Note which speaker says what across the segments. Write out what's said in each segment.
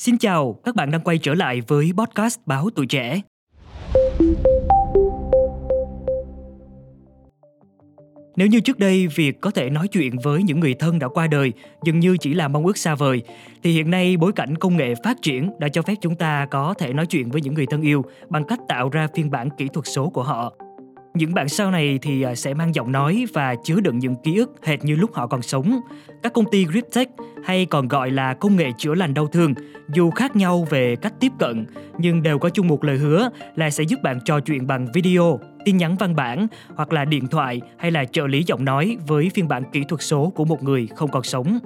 Speaker 1: Xin chào, các bạn đang quay trở lại với podcast Báo Tuổi Trẻ. Nếu như trước đây việc có thể nói chuyện với những người thân đã qua đời dường như chỉ là mong ước xa vời, thì hiện nay bối cảnh công nghệ phát triển đã cho phép chúng ta có thể nói chuyện với những người thân yêu bằng cách tạo ra phiên bản kỹ thuật số của họ. Những bản sao này thì à, sẽ mang giọng nói và chứa đựng những ký ức hệt như lúc họ còn sống. Các công ty GripTech hay còn gọi là công nghệ chữa lành đau thương, dù khác nhau về cách tiếp cận nhưng đều có chung một lời hứa là sẽ giúp bạn trò chuyện bằng video, tin nhắn văn bản hoặc là điện thoại hay là trợ lý giọng nói với phiên bản kỹ thuật số của một người không còn sống.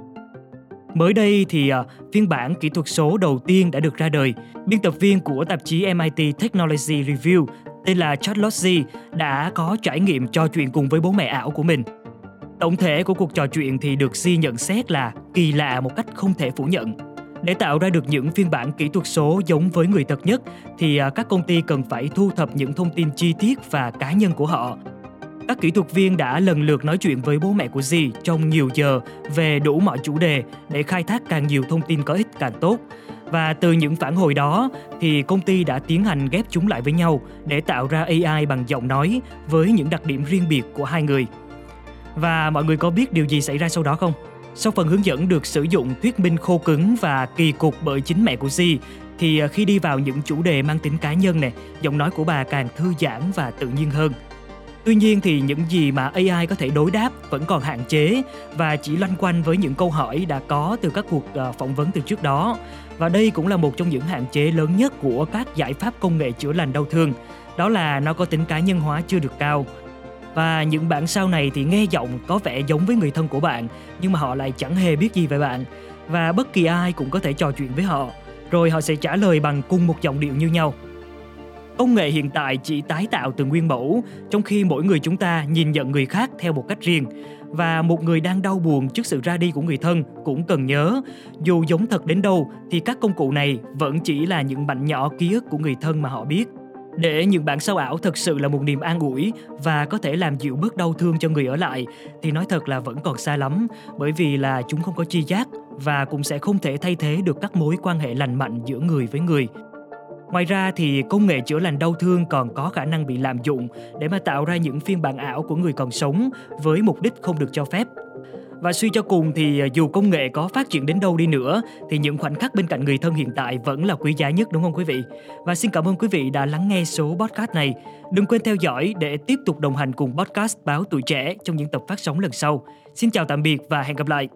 Speaker 1: Mới đây thì à, phiên bản kỹ thuật số đầu tiên đã được ra đời. Biên tập viên của tạp chí MIT Technology Review tên là Charlotte G đã có trải nghiệm trò chuyện cùng với bố mẹ ảo của mình. Tổng thể của cuộc trò chuyện thì được G nhận xét là kỳ lạ một cách không thể phủ nhận. Để tạo ra được những phiên bản kỹ thuật số giống với người thật nhất, thì à, các công ty cần phải thu thập những thông tin chi tiết và cá nhân của họ. Các kỹ thuật viên đã lần lượt nói chuyện với bố mẹ của Di trong nhiều giờ về đủ mọi chủ đề để khai thác càng nhiều thông tin có ích càng tốt và từ những phản hồi đó thì công ty đã tiến hành ghép chúng lại với nhau để tạo ra AI bằng giọng nói với những đặc điểm riêng biệt của hai người. Và mọi người có biết điều gì xảy ra sau đó không? Sau phần hướng dẫn được sử dụng thuyết minh khô cứng và kỳ cục bởi chính mẹ của Si thì khi đi vào những chủ đề mang tính cá nhân này, giọng nói của bà càng thư giãn và tự nhiên hơn. Tuy nhiên thì những gì mà AI có thể đối đáp vẫn còn hạn chế và chỉ loanh quanh với những câu hỏi đã có từ các cuộc ờ, phỏng vấn từ trước đó. Và đây cũng là một trong những hạn chế lớn nhất của các giải pháp công nghệ chữa lành đau thương, đó là nó có tính cá nhân hóa chưa được cao. Và những bản sao này thì nghe giọng có vẻ giống với người thân của bạn, nhưng mà họ lại chẳng hề biết gì về bạn. Và bất kỳ ai cũng có thể trò chuyện với họ, rồi họ sẽ trả lời bằng cùng một giọng điệu như nhau. Công nghệ hiện tại chỉ tái tạo từ nguyên mẫu, trong khi mỗi người chúng ta nhìn nhận người khác theo một cách riêng. Và một người đang đau buồn trước sự ra đi của người thân cũng cần nhớ, dù giống thật đến đâu thì các công cụ này vẫn chỉ là những mảnh nhỏ ký ức của người thân mà họ biết. Để những bản sao ảo thực sự là một niềm an ủi và có thể làm dịu bớt đau thương cho người ở lại thì nói thật là vẫn còn xa lắm bởi vì là chúng không có chi giác và cũng sẽ không thể thay thế được các mối quan hệ lành mạnh giữa người với người. Ngoài ra thì công nghệ chữa lành đau thương còn có khả năng bị lạm dụng để mà tạo ra những phiên bản ảo của người còn sống với mục đích không được cho phép. Và suy cho cùng thì à, dù công nghệ có phát triển đến đâu đi nữa, thì những khoảnh khắc bên cạnh người thân hiện tại vẫn là quý giá nhất, đúng không quý vị? Và xin cảm ơn quý vị đã lắng nghe số podcast này. Đừng quên theo dõi để tiếp tục đồng hành cùng podcast Báo Tuổi Trẻ trong những tập phát sóng lần sau. Xin chào tạm biệt và hẹn gặp lại.